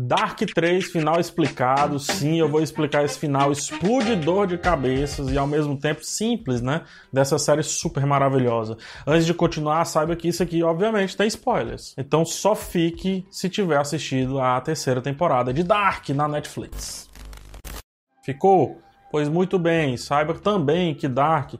Dark 3, final explicado. Sim, eu vou explicar esse final explodidor de cabeças e ao mesmo tempo simples, né? Dessa série super maravilhosa. Antes de continuar, saiba que isso aqui, obviamente, tem spoilers. Então só fique se tiver assistido a terceira temporada de Dark na Netflix. Ficou? Pois muito bem, saiba também que Dark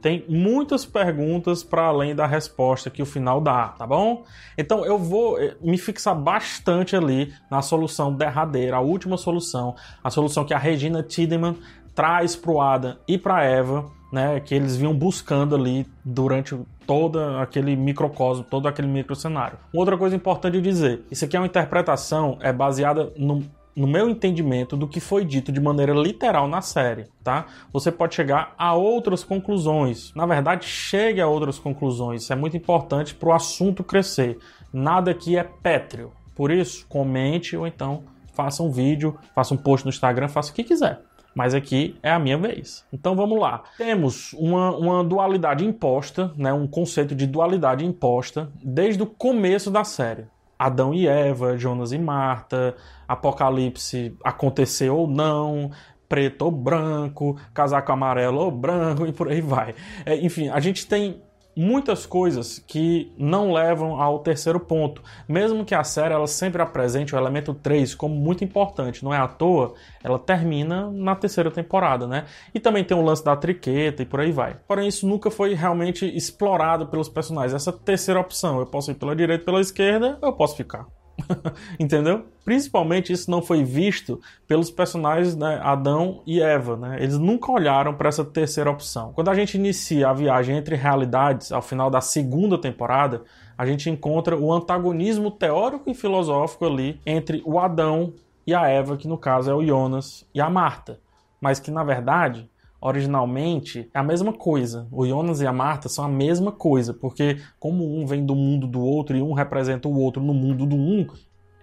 tem muitas perguntas para além da resposta que o final dá, tá bom? Então eu vou eh, me fixar bastante ali na solução derradeira, a última solução, a solução que a Regina Tiedemann traz para o Adam e para Eva, né, que eles vinham buscando ali durante todo aquele microcosmo, todo aquele microcenário. Outra coisa importante dizer, isso aqui é uma interpretação é baseada no no meu entendimento do que foi dito de maneira literal na série, tá? Você pode chegar a outras conclusões. Na verdade, chegue a outras conclusões. Isso é muito importante para o assunto crescer. Nada aqui é pétreo. Por isso, comente ou então faça um vídeo, faça um post no Instagram, faça o que quiser. Mas aqui é a minha vez. Então vamos lá. Temos uma, uma dualidade imposta, né? um conceito de dualidade imposta desde o começo da série. Adão e Eva, Jonas e Marta, Apocalipse acontecer ou não, preto ou branco, casaco amarelo ou branco e por aí vai. É, enfim, a gente tem muitas coisas que não levam ao terceiro ponto. Mesmo que a série ela sempre apresente o elemento 3 como muito importante, não é à toa, ela termina na terceira temporada, né? E também tem o lance da triqueta e por aí vai. Porém, isso nunca foi realmente explorado pelos personagens. Essa terceira opção, eu posso ir pela direita, pela esquerda, eu posso ficar. Entendeu? Principalmente isso não foi visto pelos personagens né, Adão e Eva. Né? Eles nunca olharam para essa terceira opção. Quando a gente inicia a viagem entre realidades, ao final da segunda temporada, a gente encontra o antagonismo teórico e filosófico ali entre o Adão e a Eva, que no caso é o Jonas e a Marta. Mas que na verdade originalmente é a mesma coisa. O Jonas e a Marta são a mesma coisa, porque como um vem do mundo do outro e um representa o outro no mundo do um,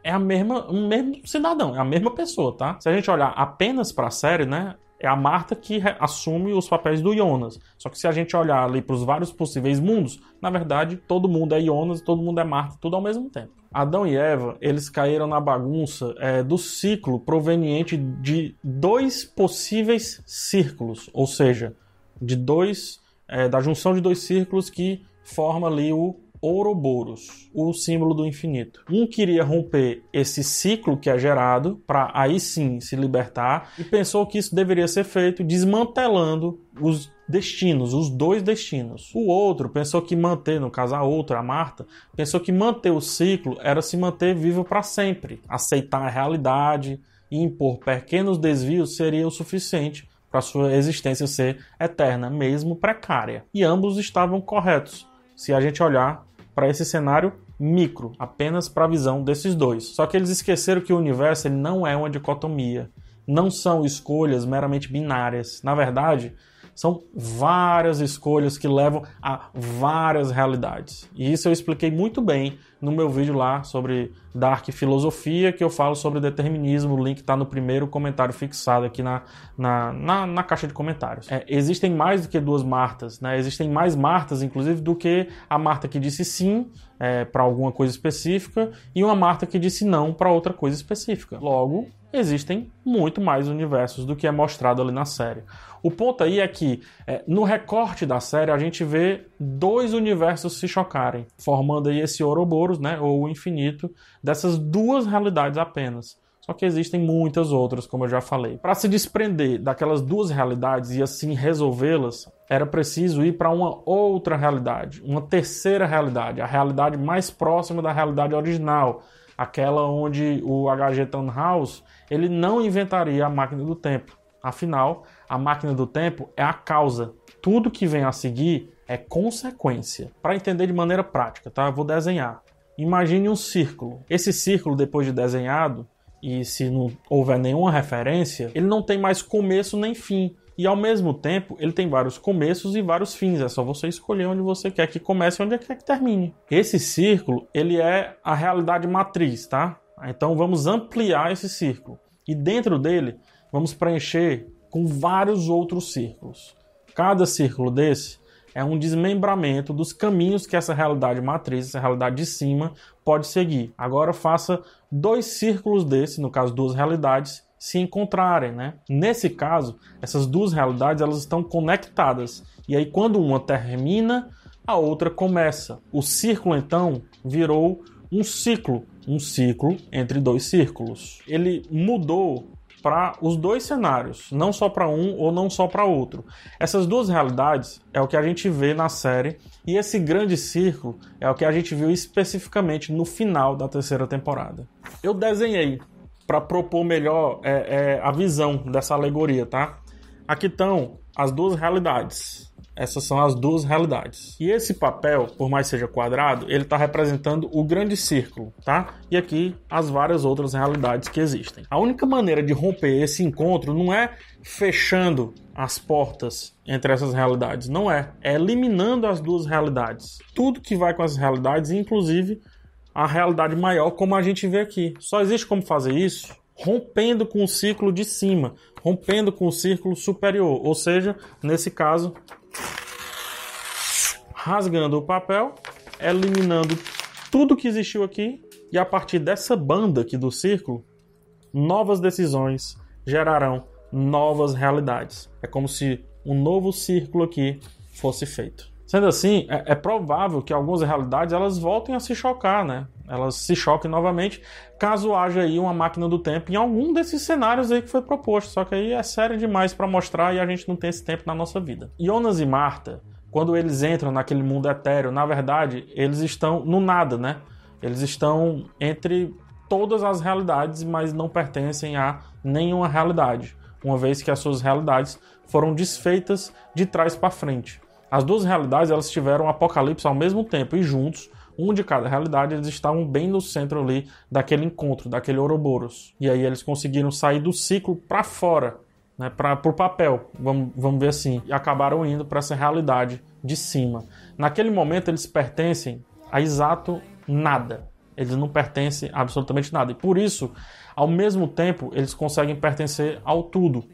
é a mesma, o mesmo cidadão, é a mesma pessoa, tá? Se a gente olhar apenas para a série, né, é a Marta que assume os papéis do Jonas. Só que se a gente olhar ali para os vários possíveis mundos, na verdade, todo mundo é Jonas, todo mundo é Marta, tudo ao mesmo tempo. Adão e Eva, eles caíram na bagunça é, do ciclo proveniente de dois possíveis círculos, ou seja, de dois é, da junção de dois círculos que forma ali o Ouroboros, o símbolo do infinito. Um queria romper esse ciclo que é gerado para aí sim se libertar e pensou que isso deveria ser feito desmantelando os destinos, os dois destinos. O outro pensou que manter, no caso a outra, a Marta, pensou que manter o ciclo era se manter vivo para sempre, aceitar a realidade e impor pequenos desvios seria o suficiente para sua existência ser eterna, mesmo precária. E ambos estavam corretos se a gente olhar para esse cenário micro, apenas para a visão desses dois. Só que eles esqueceram que o universo ele não é uma dicotomia, não são escolhas meramente binárias. Na verdade, são várias escolhas que levam a várias realidades. E isso eu expliquei muito bem no meu vídeo lá sobre Dark Filosofia, que eu falo sobre determinismo. O link está no primeiro comentário fixado aqui na, na, na, na caixa de comentários. É, existem mais do que duas Martas, né? Existem mais Martas, inclusive, do que a Marta que disse sim é, para alguma coisa específica e uma Marta que disse não para outra coisa específica. Logo, existem muito mais universos do que é mostrado ali na série. O ponto aí é que é, no recorte da série a gente vê dois universos se chocarem, formando aí esse Ouroboros, né, ou o infinito, dessas duas realidades apenas. Só que existem muitas outras, como eu já falei. Para se desprender daquelas duas realidades e assim resolvê-las, era preciso ir para uma outra realidade, uma terceira realidade, a realidade mais próxima da realidade original, aquela onde o H.G. Tannhaus ele não inventaria a máquina do tempo. Afinal, a máquina do tempo é a causa. Tudo que vem a seguir é consequência. Para entender de maneira prática, tá? Eu vou desenhar. Imagine um círculo. Esse círculo, depois de desenhado, e se não houver nenhuma referência, ele não tem mais começo nem fim. E ao mesmo tempo, ele tem vários começos e vários fins. É só você escolher onde você quer que comece e onde quer que termine. Esse círculo, ele é a realidade matriz, tá? Então vamos ampliar esse círculo. E dentro dele, vamos preencher com vários outros círculos. Cada círculo desse é um desmembramento dos caminhos que essa realidade matriz, essa realidade de cima, pode seguir. Agora faça dois círculos desse, no caso duas realidades, se encontrarem, né? Nesse caso, essas duas realidades elas estão conectadas. E aí quando uma termina, a outra começa. O círculo então virou um ciclo, um ciclo entre dois círculos. Ele mudou para os dois cenários, não só para um ou não só para outro. Essas duas realidades é o que a gente vê na série e esse grande círculo é o que a gente viu especificamente no final da terceira temporada. Eu desenhei para propor melhor é, é, a visão dessa alegoria, tá? Aqui estão as duas realidades. Essas são as duas realidades. E esse papel, por mais seja quadrado, ele está representando o grande círculo, tá? E aqui as várias outras realidades que existem. A única maneira de romper esse encontro não é fechando as portas entre essas realidades, não é. É eliminando as duas realidades. Tudo que vai com as realidades, inclusive a realidade maior, como a gente vê aqui. Só existe como fazer isso rompendo com o círculo de cima, rompendo com o círculo superior, ou seja, nesse caso, rasgando o papel, eliminando tudo que existiu aqui e a partir dessa banda aqui do círculo, novas decisões gerarão novas realidades. É como se um novo círculo aqui fosse feito. Sendo assim, é, é, provável que algumas realidades elas voltem a se chocar, né? Elas se choquem novamente, caso haja aí uma máquina do tempo em algum desses cenários aí que foi proposto. Só que aí é sério demais para mostrar e a gente não tem esse tempo na nossa vida. Jonas e Marta quando eles entram naquele mundo etéreo, na verdade, eles estão no nada, né? Eles estão entre todas as realidades, mas não pertencem a nenhuma realidade, uma vez que as suas realidades foram desfeitas de trás para frente. As duas realidades elas tiveram um apocalipse ao mesmo tempo e juntos, um de cada realidade, eles estavam bem no centro ali daquele encontro, daquele Ouroboros. E aí eles conseguiram sair do ciclo para fora né, para por papel, vamos, vamos ver assim, e acabaram indo para essa realidade de cima. Naquele momento eles pertencem a exato nada. Eles não pertencem a absolutamente nada. E por isso, ao mesmo tempo, eles conseguem pertencer ao tudo,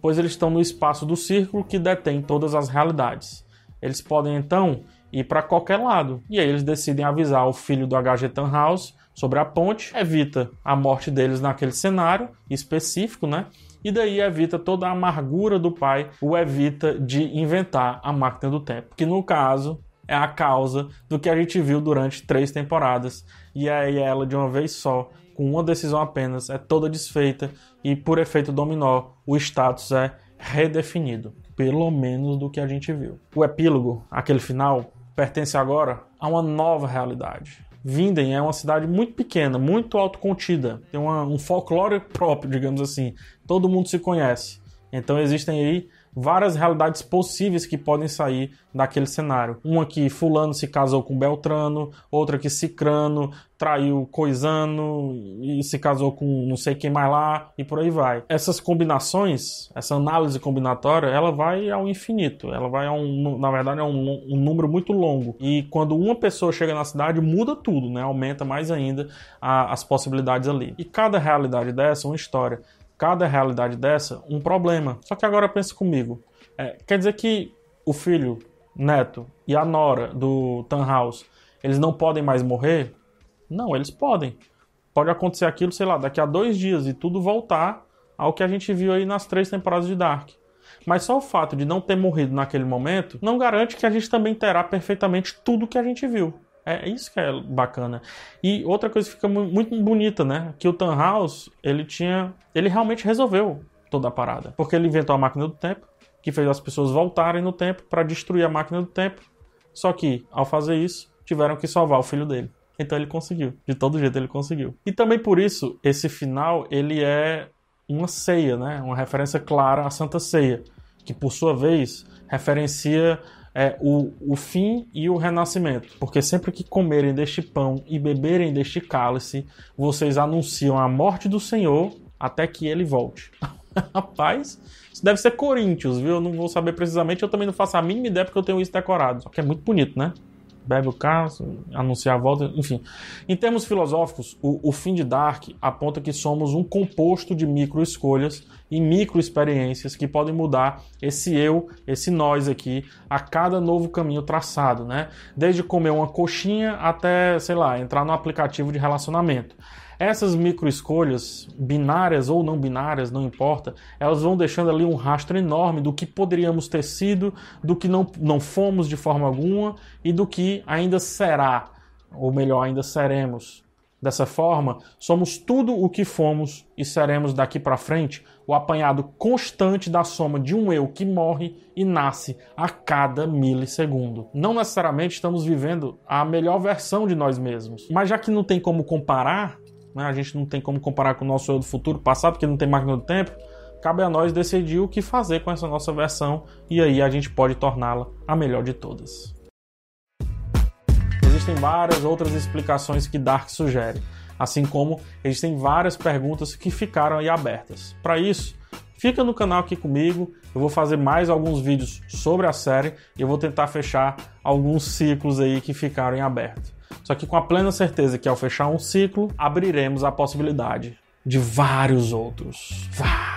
pois eles estão no espaço do círculo que detém todas as realidades. Eles podem então ir para qualquer lado. E aí eles decidem avisar o filho do HG Tannhaus sobre a ponte, evita a morte deles naquele cenário específico, né? e daí evita toda a amargura do pai, o evita de inventar a máquina do tempo, que no caso é a causa do que a gente viu durante três temporadas, e aí ela de uma vez só, com uma decisão apenas, é toda desfeita e por efeito dominó, o status é redefinido, pelo menos do que a gente viu. O epílogo, aquele final, pertence agora a uma nova realidade. Vinden é uma cidade muito pequena, muito autocontida, tem uma, um folclore próprio, digamos assim. Todo mundo se conhece. Então existem aí várias realidades possíveis que podem sair daquele cenário. Uma que fulano se casou com Beltrano, outra que Cicrano traiu Coisano e se casou com não sei quem mais lá e por aí vai. Essas combinações, essa análise combinatória, ela vai ao infinito. Ela vai a um, na verdade, é um, um número muito longo. E quando uma pessoa chega na cidade, muda tudo, né? Aumenta mais ainda a, as possibilidades ali. E cada realidade dessa, uma história cada realidade dessa um problema. Só que agora pense comigo. É, quer dizer que o filho, neto e a nora do Tannhaus, eles não podem mais morrer? Não, eles podem. Pode acontecer aquilo, sei lá, daqui a dois dias e tudo voltar ao que a gente viu aí nas três temporadas de Dark. Mas só o fato de não ter morrido naquele momento não garante que a gente também terá perfeitamente tudo que a gente viu. É, isso que é bacana. E outra coisa que fica muito bonita, né? Que o Tannhaus, ele tinha. Ele realmente resolveu toda a parada. Porque ele inventou a máquina do tempo, que fez as pessoas voltarem no tempo para destruir a máquina do tempo. Só que, ao fazer isso, tiveram que salvar o filho dele. Então ele conseguiu. De todo jeito ele conseguiu. E também por isso, esse final, ele é uma ceia, né? Uma referência clara à Santa Ceia. Que, por sua vez, referencia é, o, o fim e o renascimento. Porque sempre que comerem deste pão e beberem deste cálice, vocês anunciam a morte do Senhor até que ele volte. Rapaz, isso deve ser Coríntios, viu? Eu não vou saber precisamente, eu também não faço a mínima ideia porque eu tenho isso decorado. Só que é muito bonito, né? Bebe o caso, anunciar a volta, enfim. Em termos filosóficos, o, o fim de Dark aponta que somos um composto de micro escolhas e micro experiências que podem mudar esse eu, esse nós aqui, a cada novo caminho traçado, né? Desde comer uma coxinha até, sei lá, entrar no aplicativo de relacionamento. Essas micro escolhas, binárias ou não binárias, não importa, elas vão deixando ali um rastro enorme do que poderíamos ter sido, do que não, não fomos de forma alguma e do que ainda será, ou melhor, ainda seremos. Dessa forma, somos tudo o que fomos e seremos daqui para frente, o apanhado constante da soma de um eu que morre e nasce a cada milissegundo. Não necessariamente estamos vivendo a melhor versão de nós mesmos, mas já que não tem como comparar, né? A gente não tem como comparar com o nosso eu do futuro passado, porque não tem máquina do tempo. Cabe a nós decidir o que fazer com essa nossa versão e aí a gente pode torná-la a melhor de todas. Existem várias outras explicações que Dark sugere, assim como existem várias perguntas que ficaram aí abertas. Para isso, fica no canal aqui comigo, eu vou fazer mais alguns vídeos sobre a série e eu vou tentar fechar alguns ciclos aí que ficaram em aberto. Só que com a plena certeza que ao fechar um ciclo, abriremos a possibilidade de vários outros. Vários